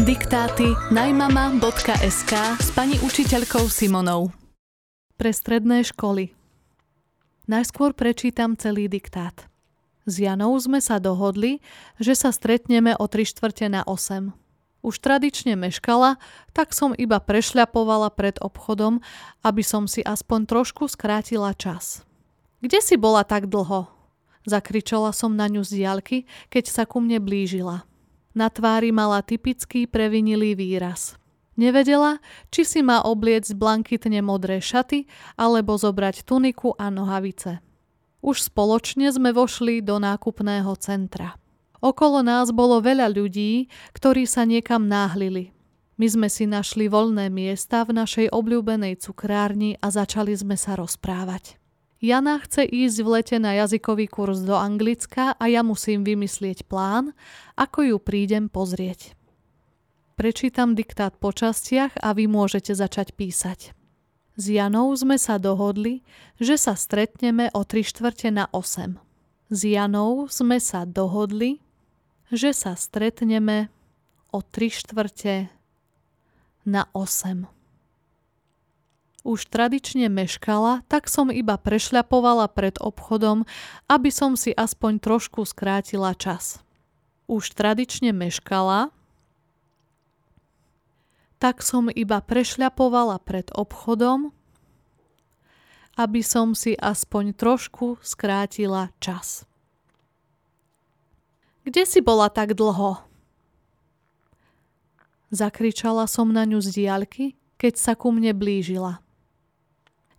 Diktáty najmama.sk s pani učiteľkou Simonou. Pre stredné školy. Najskôr prečítam celý diktát. S Janou sme sa dohodli, že sa stretneme o 3 štvrte na 8. Už tradične meškala, tak som iba prešľapovala pred obchodom, aby som si aspoň trošku skrátila čas. Kde si bola tak dlho? Zakričala som na ňu z diaľky, keď sa ku mne blížila. Na tvári mala typický previnilý výraz. Nevedela, či si má obliec blankitne modré šaty alebo zobrať tuniku a nohavice. Už spoločne sme vošli do nákupného centra. Okolo nás bolo veľa ľudí, ktorí sa niekam náhlili. My sme si našli voľné miesta v našej obľúbenej cukrárni a začali sme sa rozprávať. Jana chce ísť v lete na jazykový kurz do Anglicka a ja musím vymyslieť plán, ako ju prídem pozrieť. Prečítam diktát po častiach a vy môžete začať písať. S Janou sme sa dohodli, že sa stretneme o 3 štvrte na 8. S Janou sme sa dohodli, že sa stretneme o 3 štvrte na 8 už tradične meškala, tak som iba prešľapovala pred obchodom, aby som si aspoň trošku skrátila čas. Už tradične meškala, tak som iba prešľapovala pred obchodom, aby som si aspoň trošku skrátila čas. Kde si bola tak dlho? Zakričala som na ňu z diaľky, keď sa ku mne blížila.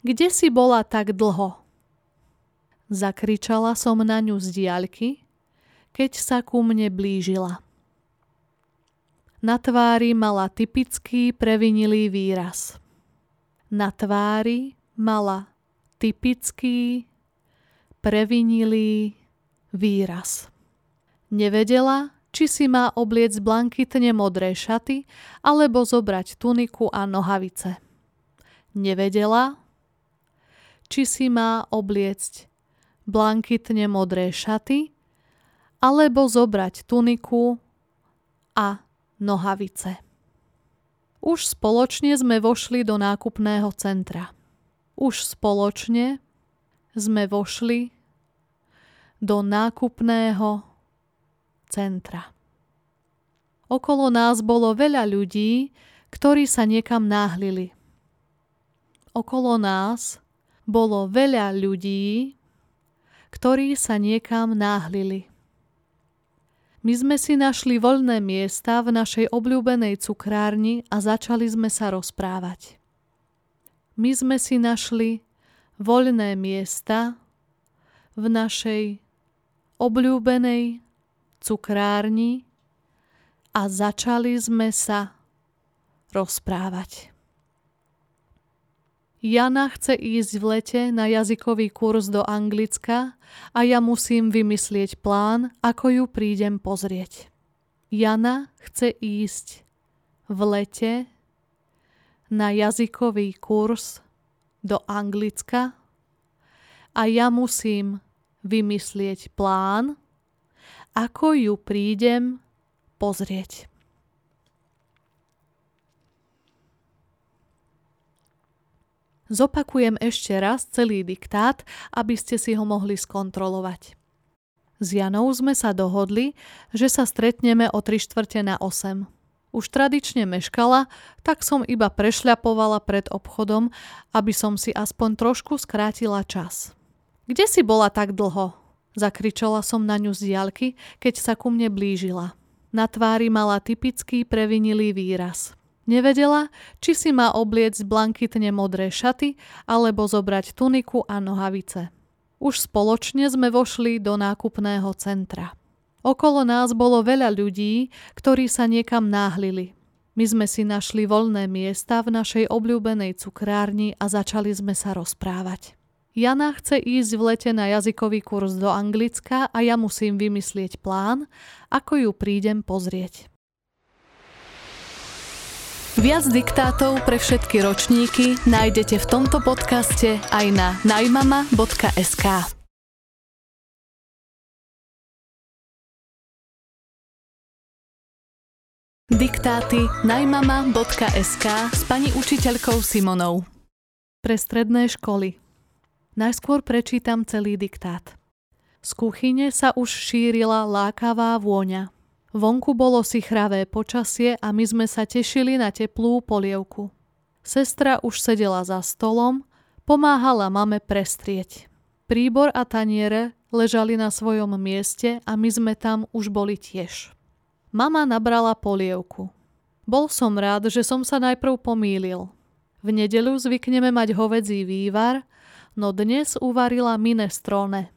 Kde si bola tak dlho? Zakričala som na ňu z diaľky, keď sa ku mne blížila. Na tvári mala typický previnilý výraz. Na tvári mala typický previnilý výraz. Nevedela, či si má obliec blankitne modré šaty alebo zobrať tuniku a nohavice. Nevedela, či si má obliecť blankitne modré šaty alebo zobrať tuniku a nohavice. Už spoločne sme vošli do nákupného centra. Už spoločne sme vošli do nákupného centra. Okolo nás bolo veľa ľudí, ktorí sa niekam náhlili. Okolo nás bolo veľa ľudí, ktorí sa niekam náhlili. My sme si našli voľné miesta v našej obľúbenej cukrárni a začali sme sa rozprávať. My sme si našli voľné miesta v našej obľúbenej cukrárni a začali sme sa rozprávať. Jana chce ísť v lete na jazykový kurz do Anglicka a ja musím vymyslieť plán, ako ju prídem pozrieť. Jana chce ísť v lete na jazykový kurz do Anglicka a ja musím vymyslieť plán, ako ju prídem pozrieť. Zopakujem ešte raz celý diktát, aby ste si ho mohli skontrolovať. S Janou sme sa dohodli, že sa stretneme o 3 štvrte na 8. Už tradične meškala, tak som iba prešľapovala pred obchodom, aby som si aspoň trošku skrátila čas. Kde si bola tak dlho? Zakričala som na ňu z diaľky, keď sa ku mne blížila. Na tvári mala typický previnilý výraz – Nevedela, či si má obliec blankitne modré šaty alebo zobrať tuniku a nohavice. Už spoločne sme vošli do nákupného centra. Okolo nás bolo veľa ľudí, ktorí sa niekam náhlili. My sme si našli voľné miesta v našej obľúbenej cukrárni a začali sme sa rozprávať. Jana chce ísť v lete na jazykový kurz do Anglicka a ja musím vymyslieť plán, ako ju prídem pozrieť. Viac diktátov pre všetky ročníky nájdete v tomto podcaste aj na najmama.sk. Diktát diktáty najmama.sk s pani učiteľkou Simonou. Pre stredné školy. Najskôr prečítam celý diktát. Z kuchyne sa už šírila lákavá vôňa. Vonku bolo si chravé počasie a my sme sa tešili na teplú polievku. Sestra už sedela za stolom, pomáhala mame prestrieť. Príbor a taniere ležali na svojom mieste a my sme tam už boli tiež. Mama nabrala polievku. Bol som rád, že som sa najprv pomýlil. V nedeľu zvykneme mať hovedzí vývar, no dnes uvarila minestrone.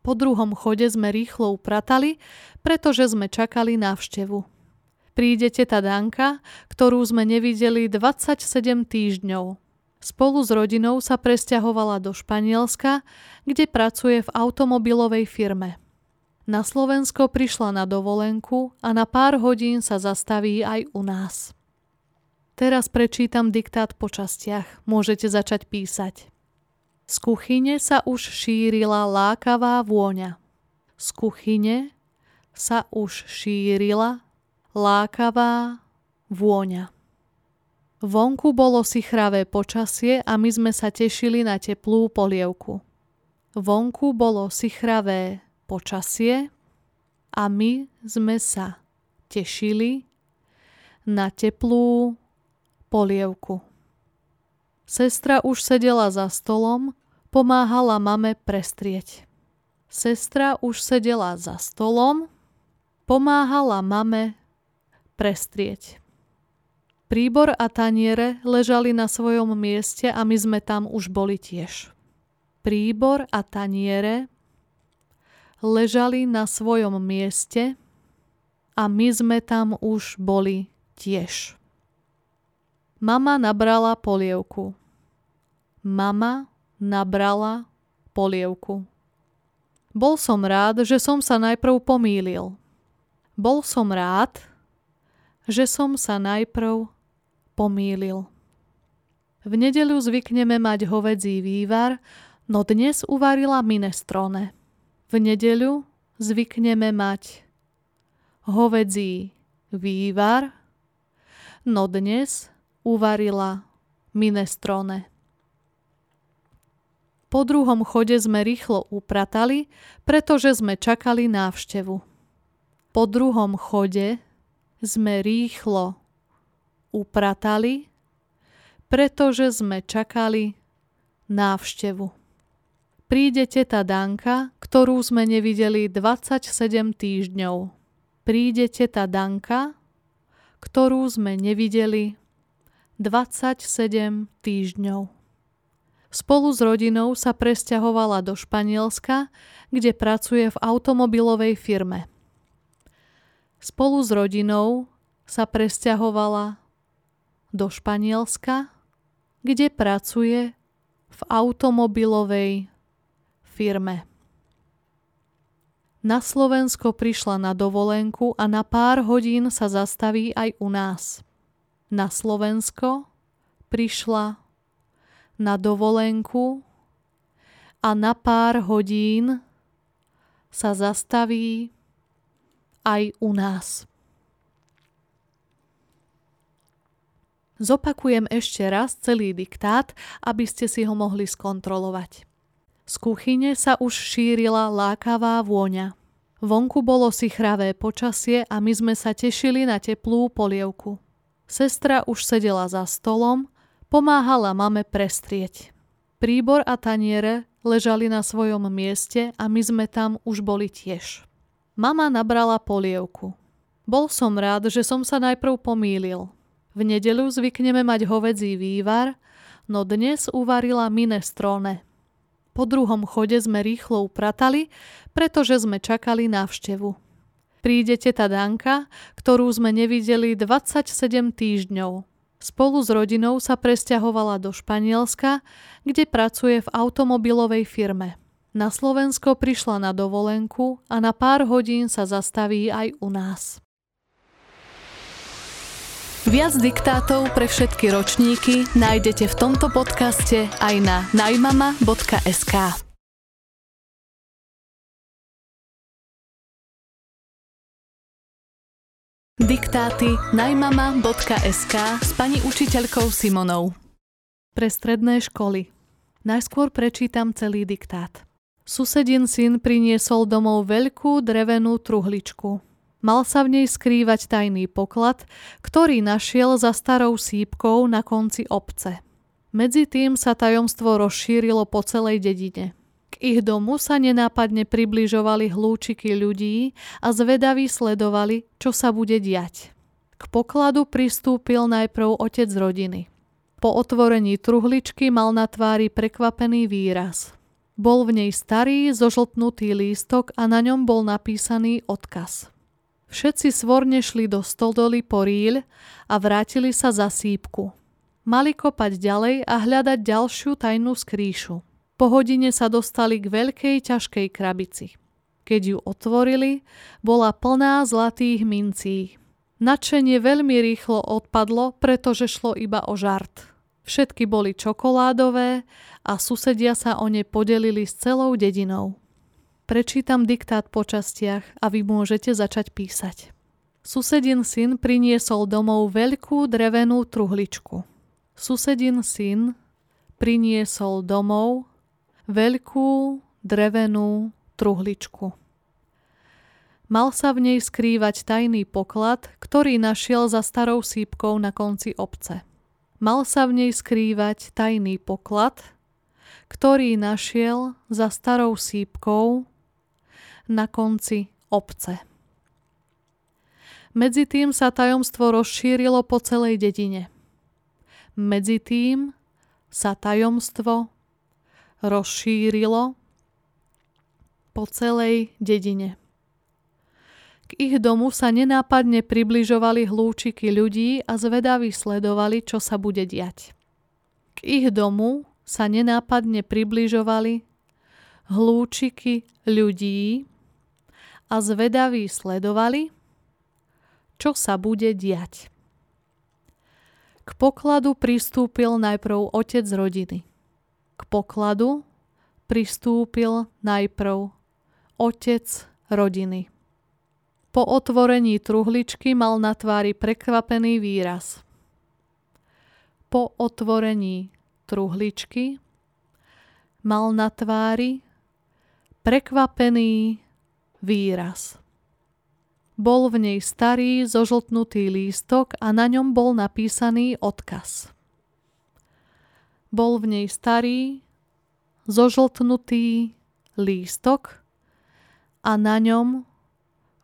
Po druhom chode sme rýchlo upratali, pretože sme čakali návštevu. Príde teta Danka, ktorú sme nevideli 27 týždňov. Spolu s rodinou sa presťahovala do Španielska, kde pracuje v automobilovej firme. Na Slovensko prišla na dovolenku a na pár hodín sa zastaví aj u nás. Teraz prečítam diktát po častiach. Môžete začať písať. Z kuchyne sa už šírila lákavá vôňa. Z kuchyne sa už šírila lákavá vôňa. Vonku bolo si chravé počasie a my sme sa tešili na teplú polievku. Vonku bolo si chravé počasie a my sme sa tešili na teplú polievku. Sestra už sedela za stolom, pomáhala mame prestrieť. Sestra už sedela za stolom, pomáhala mame prestrieť. Príbor a taniere ležali na svojom mieste a my sme tam už boli tiež. Príbor a taniere ležali na svojom mieste a my sme tam už boli tiež. Mama nabrala polievku. Mama nabrala polievku. Bol som rád, že som sa najprv pomýlil. Bol som rád, že som sa najprv pomýlil. V nedeľu zvykneme mať hovedzí vývar, no dnes uvarila minestrone. V nedeľu zvykneme mať hovedzí vývar, no dnes uvarila minestrone. Po druhom chode sme rýchlo upratali, pretože sme čakali návštevu. Po druhom chode sme rýchlo upratali, pretože sme čakali návštevu príde teta Danka, ktorú sme nevideli 27 týždňov. Príde teta Danka, ktorú sme nevideli 27 týždňov. Spolu s rodinou sa presťahovala do Španielska, kde pracuje v automobilovej firme. Spolu s rodinou sa presťahovala do Španielska, kde pracuje v automobilovej firme. Na Slovensko prišla na dovolenku a na pár hodín sa zastaví aj u nás. Na Slovensko prišla na dovolenku a na pár hodín sa zastaví aj u nás. Zopakujem ešte raz celý diktát, aby ste si ho mohli skontrolovať. Z kuchyne sa už šírila lákavá vôňa. Vonku bolo si chravé počasie a my sme sa tešili na teplú polievku. Sestra už sedela za stolom, pomáhala mame prestrieť. Príbor a taniere ležali na svojom mieste a my sme tam už boli tiež. Mama nabrala polievku. Bol som rád, že som sa najprv pomýlil. V nedeľu zvykneme mať hovedzí vývar, no dnes uvarila minestrone – po druhom chode sme rýchlo upratali, pretože sme čakali návštevu. Príde teta Danka, ktorú sme nevideli 27 týždňov. Spolu s rodinou sa presťahovala do Španielska, kde pracuje v automobilovej firme. Na Slovensko prišla na dovolenku a na pár hodín sa zastaví aj u nás. Viac diktátov pre všetky ročníky nájdete v tomto podcaste aj na najmama.sk. diktáty najmama.sk s pani učiteľkou Simonou. Pre stredné školy. Najskôr prečítam celý diktát. Susedin syn priniesol domov veľkú drevenú truhličku. Mal sa v nej skrývať tajný poklad, ktorý našiel za starou sípkou na konci obce. Medzi tým sa tajomstvo rozšírilo po celej dedine. Ich domu sa nenápadne približovali hlúčiky ľudí a zvedaví sledovali, čo sa bude diať. K pokladu pristúpil najprv otec rodiny. Po otvorení truhličky mal na tvári prekvapený výraz. Bol v nej starý, zožltnutý lístok a na ňom bol napísaný odkaz. Všetci svorne šli do stoldoly po ríľ a vrátili sa za sípku. Mali kopať ďalej a hľadať ďalšiu tajnú skrýšu. Po hodine sa dostali k veľkej ťažkej krabici. Keď ju otvorili, bola plná zlatých mincí. Nadšenie veľmi rýchlo odpadlo, pretože šlo iba o žart. Všetky boli čokoládové a susedia sa o ne podelili s celou dedinou. Prečítam diktát po častiach a vy môžete začať písať. Susedin syn priniesol domov veľkú drevenú truhličku. Susedin syn priniesol domov veľkú drevenú truhličku. Mal sa v nej skrývať tajný poklad, ktorý našiel za starou sípkou na konci obce. Mal sa v nej skrývať tajný poklad, ktorý našiel za starou sípkou na konci obce. Medzi tým sa tajomstvo rozšírilo po celej dedine. Medzi tým sa tajomstvo rozšírilo po celej dedine. K ich domu sa nenápadne približovali hlúčiky ľudí a zvedaví sledovali, čo sa bude diať. K ich domu sa nenápadne približovali hlúčiky ľudí a zvedaví sledovali, čo sa bude diať. K pokladu pristúpil najprv otec rodiny. K pokladu pristúpil najprv otec rodiny. Po otvorení truhličky mal na tvári prekvapený výraz. Po otvorení truhličky mal na tvári prekvapený výraz. Bol v nej starý, zožltnutý lístok a na ňom bol napísaný odkaz. Bol v nej starý, zožltnutý lístok a na ňom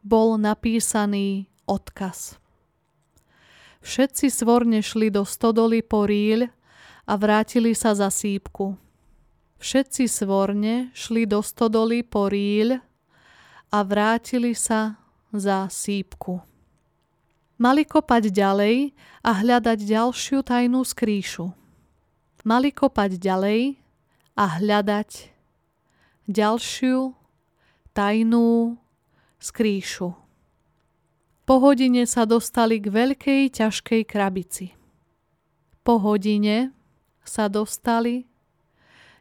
bol napísaný odkaz. Všetci svorne šli do stodoly po ríľ a vrátili sa za sípku. Všetci svorne šli do stodoly po ríľ a vrátili sa za sípku. Mali kopať ďalej a hľadať ďalšiu tajnú skrýšu. Mali kopať ďalej a hľadať ďalšiu tajnú skrýšu. Po hodine sa dostali k veľkej ťažkej krabici. Po hodine sa dostali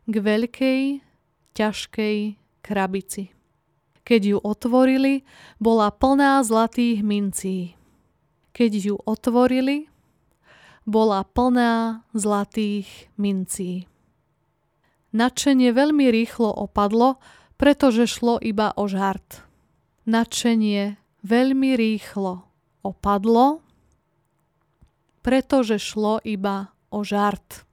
k veľkej ťažkej krabici. Keď ju otvorili, bola plná zlatých mincí. Keď ju otvorili, bola plná zlatých mincí. Nadšenie veľmi rýchlo opadlo, pretože šlo iba o žart. Nadšenie veľmi rýchlo opadlo, pretože šlo iba o žart.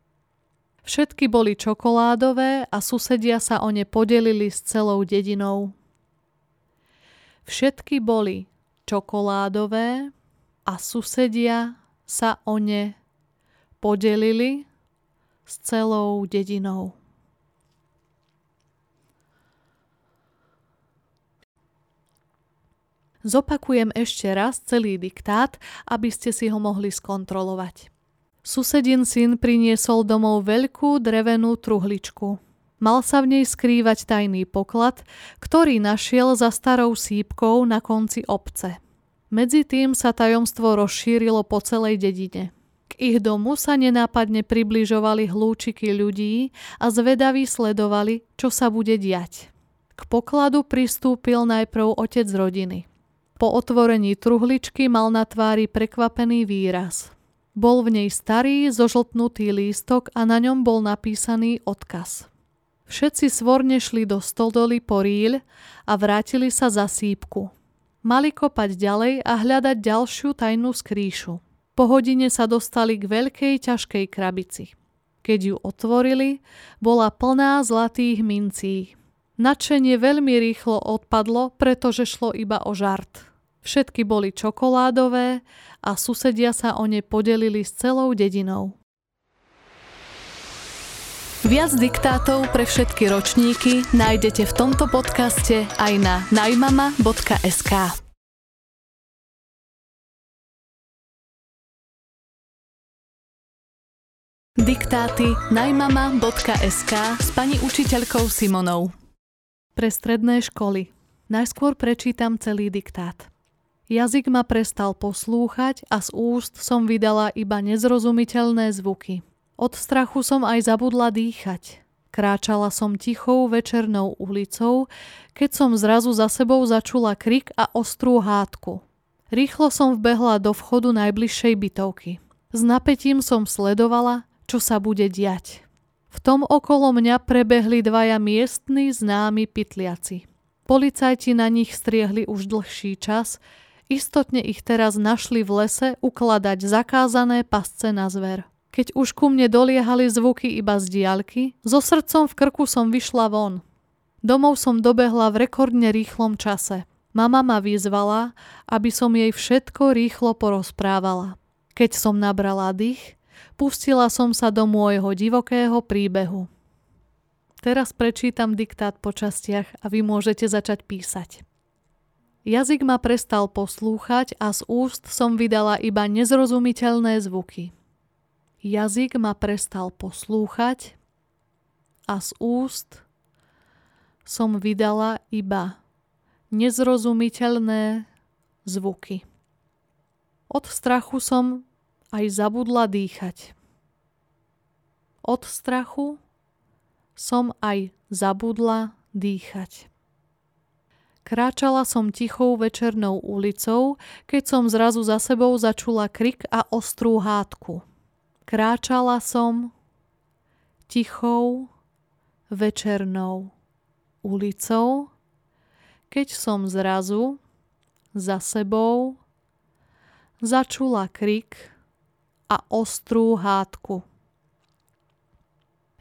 Všetky boli čokoládové a susedia sa o ne podelili s celou dedinou. Všetky boli čokoládové a susedia sa o ne podelili s celou dedinou. Zopakujem ešte raz celý diktát, aby ste si ho mohli skontrolovať. Susedin syn priniesol domov veľkú drevenú truhličku. Mal sa v nej skrývať tajný poklad, ktorý našiel za starou sípkou na konci obce. Medzi tým sa tajomstvo rozšírilo po celej dedine. K ich domu sa nenápadne približovali hlúčiky ľudí a zvedaví sledovali, čo sa bude diať. K pokladu pristúpil najprv otec rodiny. Po otvorení truhličky mal na tvári prekvapený výraz. Bol v nej starý, zožltnutý lístok a na ňom bol napísaný odkaz. Všetci svorne šli do stoldoly po ríľ a vrátili sa za sípku. Mali kopať ďalej a hľadať ďalšiu tajnú skrýšu. Po hodine sa dostali k veľkej ťažkej krabici. Keď ju otvorili, bola plná zlatých mincí. Nadšenie veľmi rýchlo odpadlo, pretože šlo iba o žart. Všetky boli čokoládové a susedia sa o ne podelili s celou dedinou. Viac diktátov pre všetky ročníky nájdete v tomto podcaste aj na najmama.sk. Diktáty najmama.sk s pani učiteľkou Simonou. Pre stredné školy. Najskôr prečítam celý diktát. Jazyk ma prestal poslúchať a z úst som vydala iba nezrozumiteľné zvuky. Od strachu som aj zabudla dýchať. Kráčala som tichou večernou ulicou, keď som zrazu za sebou začula krik a ostrú hádku. Rýchlo som vbehla do vchodu najbližšej bytovky. S napätím som sledovala, čo sa bude diať. V tom okolo mňa prebehli dvaja miestni známi pytliaci. Policajti na nich striehli už dlhší čas, Istotne ich teraz našli v lese ukladať zakázané pasce na zver. Keď už ku mne doliehali zvuky iba z diaľky, so srdcom v krku som vyšla von. Domov som dobehla v rekordne rýchlom čase. Mama ma vyzvala, aby som jej všetko rýchlo porozprávala. Keď som nabrala dých, pustila som sa do môjho divokého príbehu. Teraz prečítam diktát po častiach a vy môžete začať písať. Jazyk ma prestal poslúchať a z úst som vydala iba nezrozumiteľné zvuky. Jazyk ma prestal poslúchať a z úst som vydala iba nezrozumiteľné zvuky. Od strachu som aj zabudla dýchať. Od strachu som aj zabudla dýchať. Kráčala som tichou večernou ulicou, keď som zrazu za sebou začula krik a ostrú hádku. Kráčala som tichou večernou ulicou, keď som zrazu za sebou začula krik a ostrú hádku.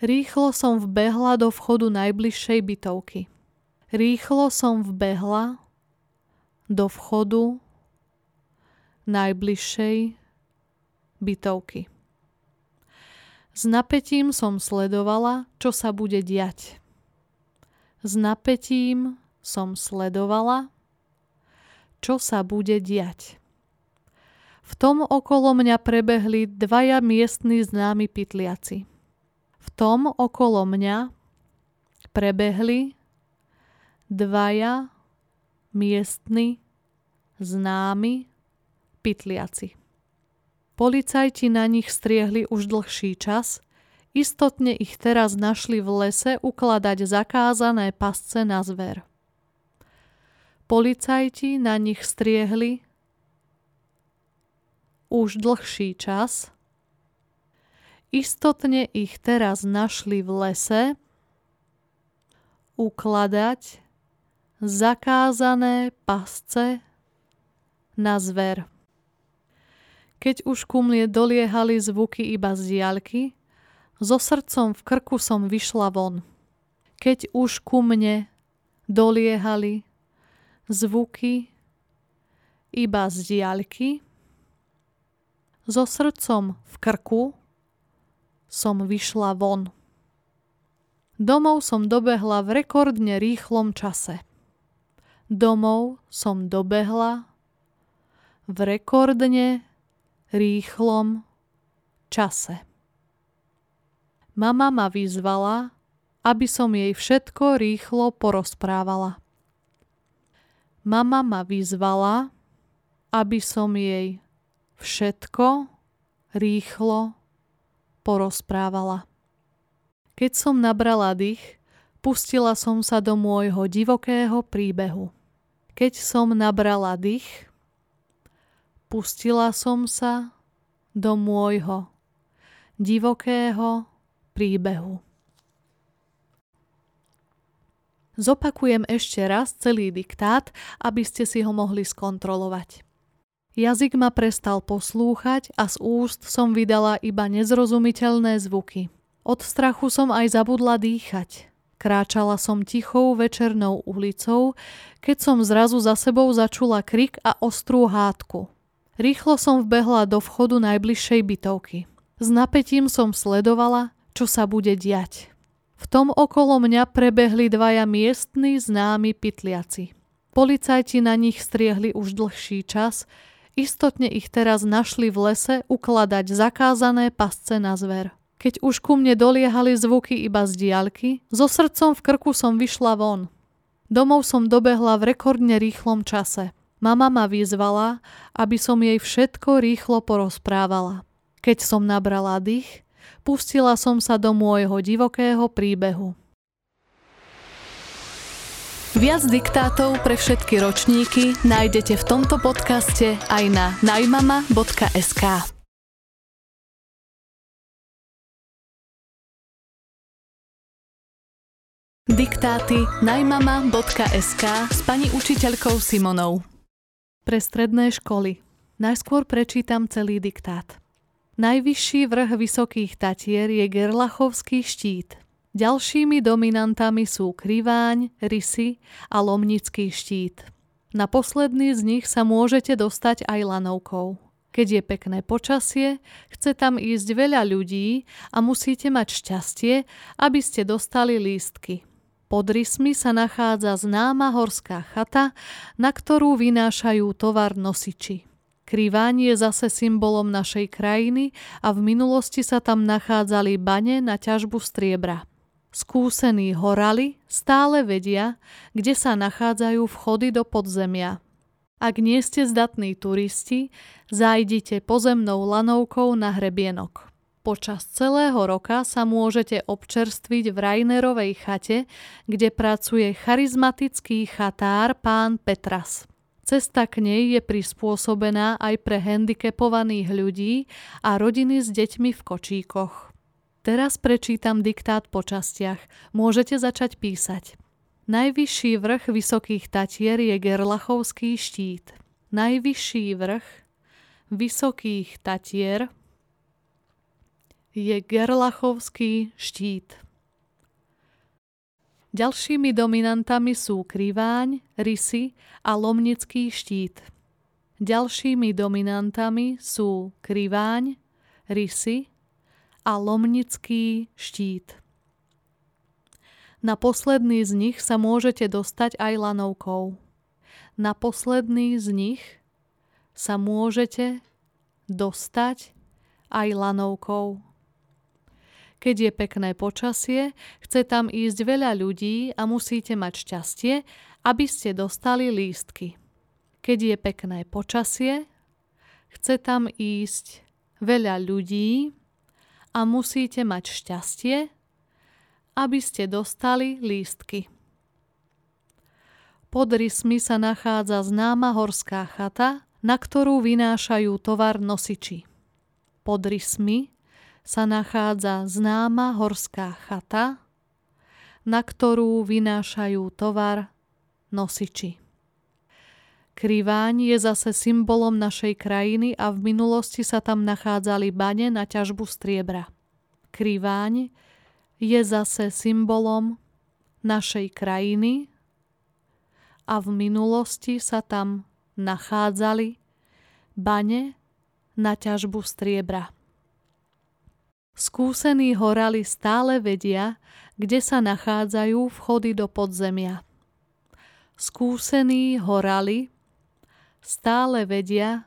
Rýchlo som vbehla do vchodu najbližšej bytovky. Rýchlo som vbehla do vchodu najbližšej bytovky. S napätím som sledovala, čo sa bude diať. S napätím som sledovala, čo sa bude diať. V tom okolo mňa prebehli dvaja miestni známi pytliaci. Tom okolo mňa prebehli dvaja miestni známi pytliaci. Policajti na nich striehli už dlhší čas, istotne ich teraz našli v lese ukladať zakázané pasce na zver. Policajti na nich striehli už dlhší čas, istotne ich teraz našli v lese ukladať zakázané pasce na zver. Keď už ku mne doliehali zvuky iba z diaľky, so srdcom v krku som vyšla von. Keď už ku mne doliehali zvuky iba z diaľky, so srdcom v krku som vyšla von. Domov som dobehla v rekordne rýchlom čase. Domov som dobehla v rekordne rýchlom čase. Mama ma vyzvala, aby som jej všetko rýchlo porozprávala. Mama ma vyzvala, aby som jej všetko rýchlo porozprávala. Keď som nabrala dých, pustila som sa do môjho divokého príbehu. Keď som nabrala dých, pustila som sa do môjho divokého príbehu. Zopakujem ešte raz celý diktát, aby ste si ho mohli skontrolovať. Jazyk ma prestal poslúchať a z úst som vydala iba nezrozumiteľné zvuky. Od strachu som aj zabudla dýchať. Kráčala som tichou večernou ulicou, keď som zrazu za sebou začula krik a ostrú hádku. Rýchlo som vbehla do vchodu najbližšej bytovky. S napätím som sledovala, čo sa bude diať. V tom okolo mňa prebehli dvaja miestni známi pytliaci. Policajti na nich striehli už dlhší čas, istotne ich teraz našli v lese ukladať zakázané pasce na zver. Keď už ku mne doliehali zvuky iba z diaľky, so srdcom v krku som vyšla von. Domov som dobehla v rekordne rýchlom čase. Mama ma vyzvala, aby som jej všetko rýchlo porozprávala. Keď som nabrala dých, pustila som sa do môjho divokého príbehu. Viac diktátov pre všetky ročníky nájdete v tomto podcaste aj na najmama.sk. Diktáty najmama.sk s pani učiteľkou Simonou. Pre stredné školy. Najskôr prečítam celý diktát. Najvyšší vrch Vysokých Tatier je Gerlachovský štít. Ďalšími dominantami sú Kriváň, Rysy a Lomnický štít. Na posledný z nich sa môžete dostať aj lanovkou. Keď je pekné počasie, chce tam ísť veľa ľudí a musíte mať šťastie, aby ste dostali lístky. Pod rysmi sa nachádza známa horská chata, na ktorú vynášajú tovar nosiči. Kriváň je zase symbolom našej krajiny a v minulosti sa tam nachádzali bane na ťažbu striebra. Skúsení horali stále vedia, kde sa nachádzajú vchody do podzemia. Ak nie ste zdatní turisti, zajdite pozemnou lanovkou na hrebienok. Počas celého roka sa môžete občerstviť v Rainerovej chate, kde pracuje charizmatický chatár pán Petras. Cesta k nej je prispôsobená aj pre handicapovaných ľudí a rodiny s deťmi v kočíkoch. Teraz prečítam diktát po častiach. Môžete začať písať. Najvyšší vrch Vysokých Tatier je Gerlachovský štít. Najvyšší vrch Vysokých Tatier je Gerlachovský štít. Ďalšími dominantami sú Kriváň, Rysy a Lomnický štít. Ďalšími dominantami sú Kriváň, Rysy a Lomnický štít. Na posledný z nich sa môžete dostať aj lanovkou. Na posledný z nich sa môžete dostať aj lanovkou. Keď je pekné počasie, chce tam ísť veľa ľudí a musíte mať šťastie, aby ste dostali lístky. Keď je pekné počasie, chce tam ísť veľa ľudí a musíte mať šťastie, aby ste dostali lístky. Pod rysmi sa nachádza známa horská chata, na ktorú vynášajú tovar nosiči. Pod rysmi sa nachádza známa horská chata, na ktorú vynášajú tovar nosiči. Kriváň je zase symbolom našej krajiny a v minulosti sa tam nachádzali bane na ťažbu striebra. Kriváň je zase symbolom našej krajiny a v minulosti sa tam nachádzali bane na ťažbu striebra. Skúsení horali stále vedia, kde sa nachádzajú vchody do podzemia. Skúsení horali stále vedia,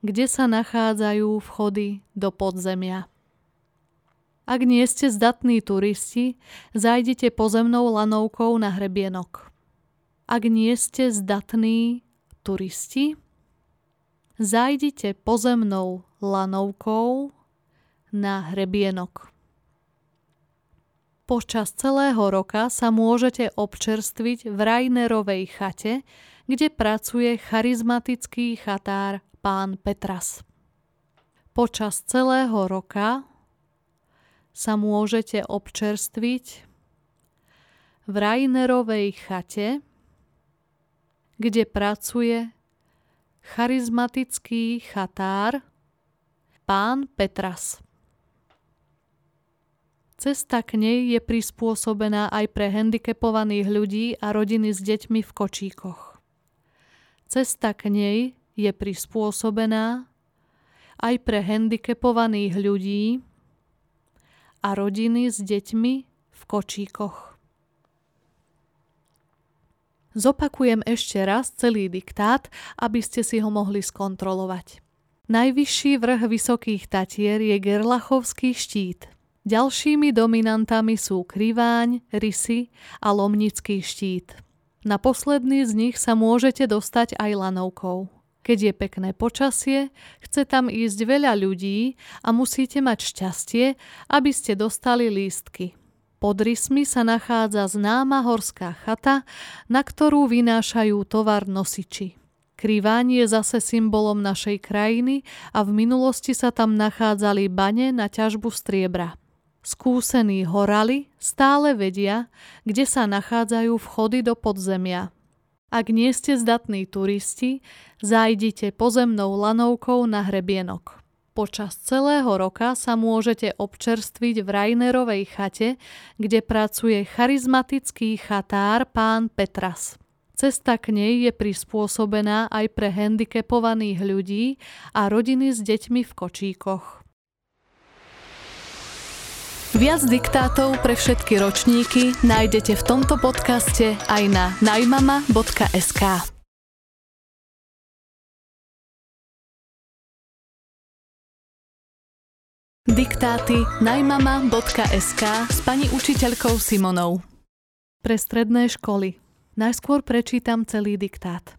kde sa nachádzajú vchody do podzemia. Ak nie ste zdatní turisti, zajdite pozemnou lanovkou na hrebienok. Ak nie ste zdatní turisti, zajdite pozemnou lanovkou na hrebienok. Počas celého roka sa môžete občerstviť v Rainerovej chate, kde pracuje charizmatický chatár pán Petras. Počas celého roka sa môžete občerstviť v Rainerovej chate, kde pracuje charizmatický chatár pán Petras. Cesta k nej je prispôsobená aj pre handicapovaných ľudí a rodiny s deťmi v kočíkoch. Cesta k nej je prispôsobená aj pre handicapovaných ľudí a rodiny s deťmi v kočíkoch. Zopakujem ešte raz celý diktát, aby ste si ho mohli skontrolovať. Najvyšší vrch Vysokých Tatier je Gerlachovský štít – Ďalšími dominantami sú kriváň, rysy a lomnický štít. Na posledný z nich sa môžete dostať aj lanovkou. Keď je pekné počasie, chce tam ísť veľa ľudí a musíte mať šťastie, aby ste dostali lístky. Pod rysmi sa nachádza známa horská chata, na ktorú vynášajú tovar nosiči. Kriváň je zase symbolom našej krajiny a v minulosti sa tam nachádzali bane na ťažbu striebra. Skúsení horali stále vedia, kde sa nachádzajú vchody do podzemia. Ak nie ste zdatní turisti, zajdite pozemnou lanovkou na hrebienok. Počas celého roka sa môžete občerstviť v Rainerovej chate, kde pracuje charizmatický chatár pán Petras. Cesta k nej je prispôsobená aj pre handicapovaných ľudí a rodiny s deťmi v kočíkoch. Viac diktátov pre všetky ročníky nájdete v tomto podcaste aj na najmama.sk. Diktáty najmama.sk s pani učiteľkou Simonou. Pre stredné školy. Najskôr prečítam celý diktát.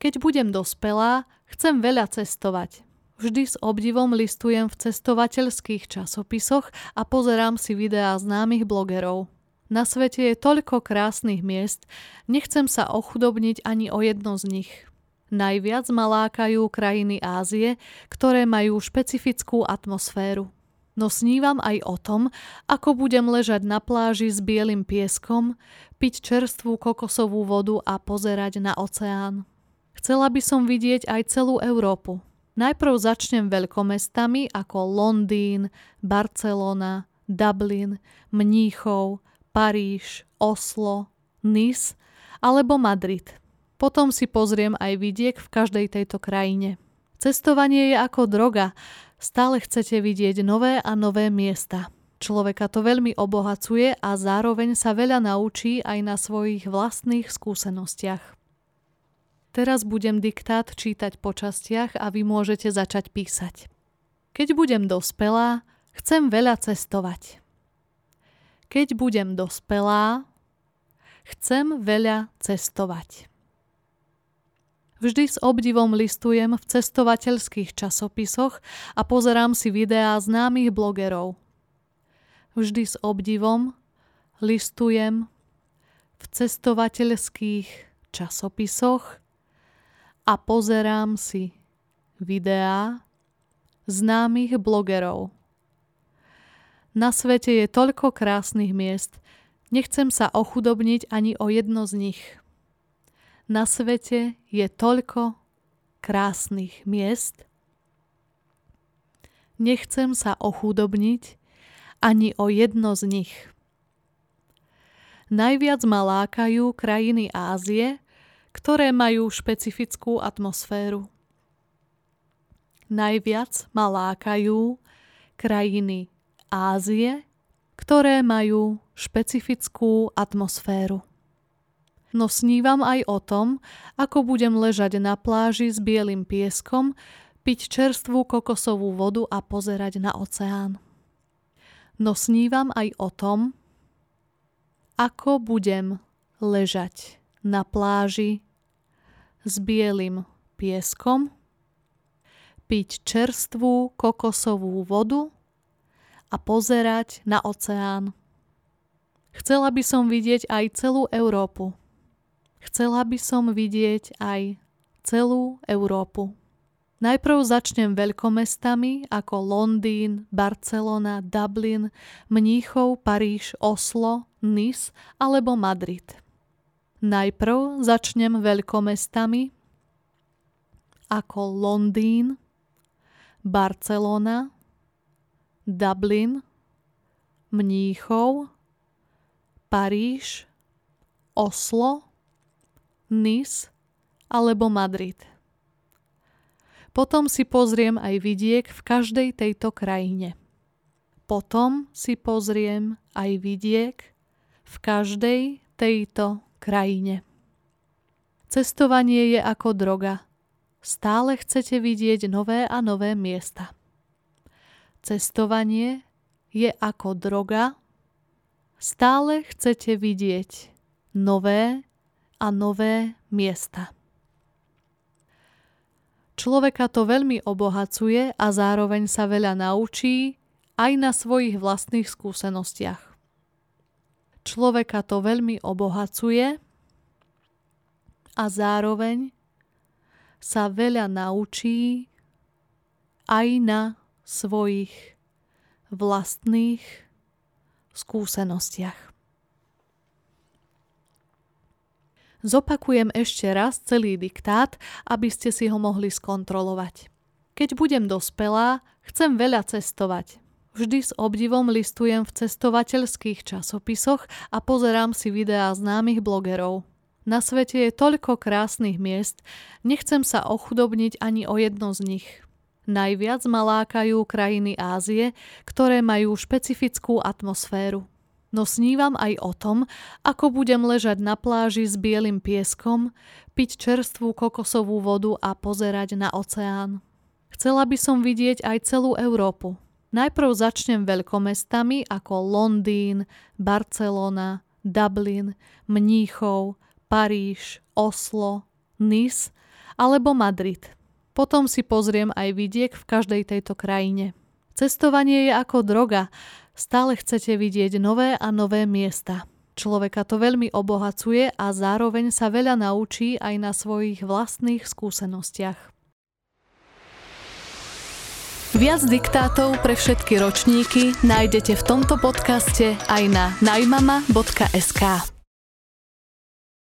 Keď budem dospelá, chcem veľa cestovať. Vždy s obdivom listujem v cestovateľských časopisoch a pozerám si videá známych blogerov. Na svete je toľko krásnych miest, nechcem sa ochudobniť ani o jedno z nich. Najviac ma lákajú krajiny Ázie, ktoré majú špecifickú atmosféru. No snívam aj o tom, ako budem ležať na pláži s bielým pieskom, piť čerstvú kokosovú vodu a pozerať na oceán. Chcela by som vidieť aj celú Európu. Najprv začnem veľkomestami ako Londýn, Barcelona, Dublin, Mníchov, Paríž, Oslo, Nice alebo Madrid. Potom si pozriem aj vidiek v každej tejto krajine. Cestovanie je ako droga, stále chcete vidieť nové a nové miesta. Človeka to veľmi obohacuje a zároveň sa veľa naučí aj na svojich vlastných skúsenostiach. Teraz budem diktát čítať po častiach a vy môžete začať písať. Keď budem dospelá, chcem veľa cestovať. Keď budem dospelá, chcem veľa cestovať. Vždy s obdivom listujem v cestovateľských časopisoch a pozerám si videá známych blogerov. Vždy s obdivom listujem v cestovateľských časopisoch a pozerám si videá známych blogerov. Na svete je toľko krásnych miest, nechcem sa ochudobniť ani o jedno z nich. Na svete je toľko krásnych miest, nechcem sa ochudobniť ani o jedno z nich. Najviac ma lákajú krajiny Ázie, ktoré majú špecifickú atmosféru. Najviac ma lákajú krajiny Ázie, ktoré majú špecifickú atmosféru. No snívam aj o tom, ako budem ležať na pláži s bielým pieskom, piť čerstvú kokosovú vodu a pozerať na oceán. No snívam aj o tom, ako budem ležať na pláži s bielým pieskom, piť čerstvú kokosovú vodu a pozerať na oceán. Chcela by som vidieť aj celú Európu. Chcela by som vidieť aj celú Európu. Najprv začnem veľkomestami ako Londýn, Barcelona, Dublin, Mníchov, Paríž, Oslo, Nice alebo Madrid. Najprv začnem veľkomestami ako Londýn, Barcelona, Dublin, Mníchov, Paríž, Oslo, Nice alebo Madrid. Potom si pozriem aj vidiek v každej tejto krajine. Potom si pozriem aj vidiek v každej tejto krajine. Cestovanie je ako droga. Stále chcete vidieť nové a nové miesta. Cestovanie je ako droga. Stále chcete vidieť nové a nové miesta. Človeka to veľmi obohacuje a zároveň sa veľa naučí aj na svojich vlastných skúsenostiach. Človeka to veľmi obohacuje a zároveň sa veľa naučí aj na svojich vlastných skúsenostiach. Zopakujem ešte raz celý diktát, aby ste si ho mohli skontrolovať. Keď budem dospelá, chcem veľa cestovať. Vždy s obdivom listujem v cestovateľských časopisoch a pozerám si videá známych blogerov. Na svete je toľko krásnych miest, nechcem sa ochudobniť ani o jedno z nich. Najviac ma lákajú krajiny Ázie, ktoré majú špecifickú atmosféru no snívam aj o tom, ako budem ležať na pláži s bielým pieskom, piť čerstvú kokosovú vodu a pozerať na oceán. Chcela by som vidieť aj celú Európu. Najprv začnem veľkomestami ako Londýn, Barcelona, Dublin, Mníchov, Paríž, Oslo, Nice alebo Madrid. Potom si pozriem aj vidiek v každej tejto krajine. Cestovanie je ako droga Stále chcete vidieť nové a nové miesta. Človeka to veľmi obohacuje a zároveň sa veľa naučí aj na svojich vlastných skúsenostiach. Viac diktátov pre všetky ročníky nájdete v tomto podcaste aj na najmama.sk.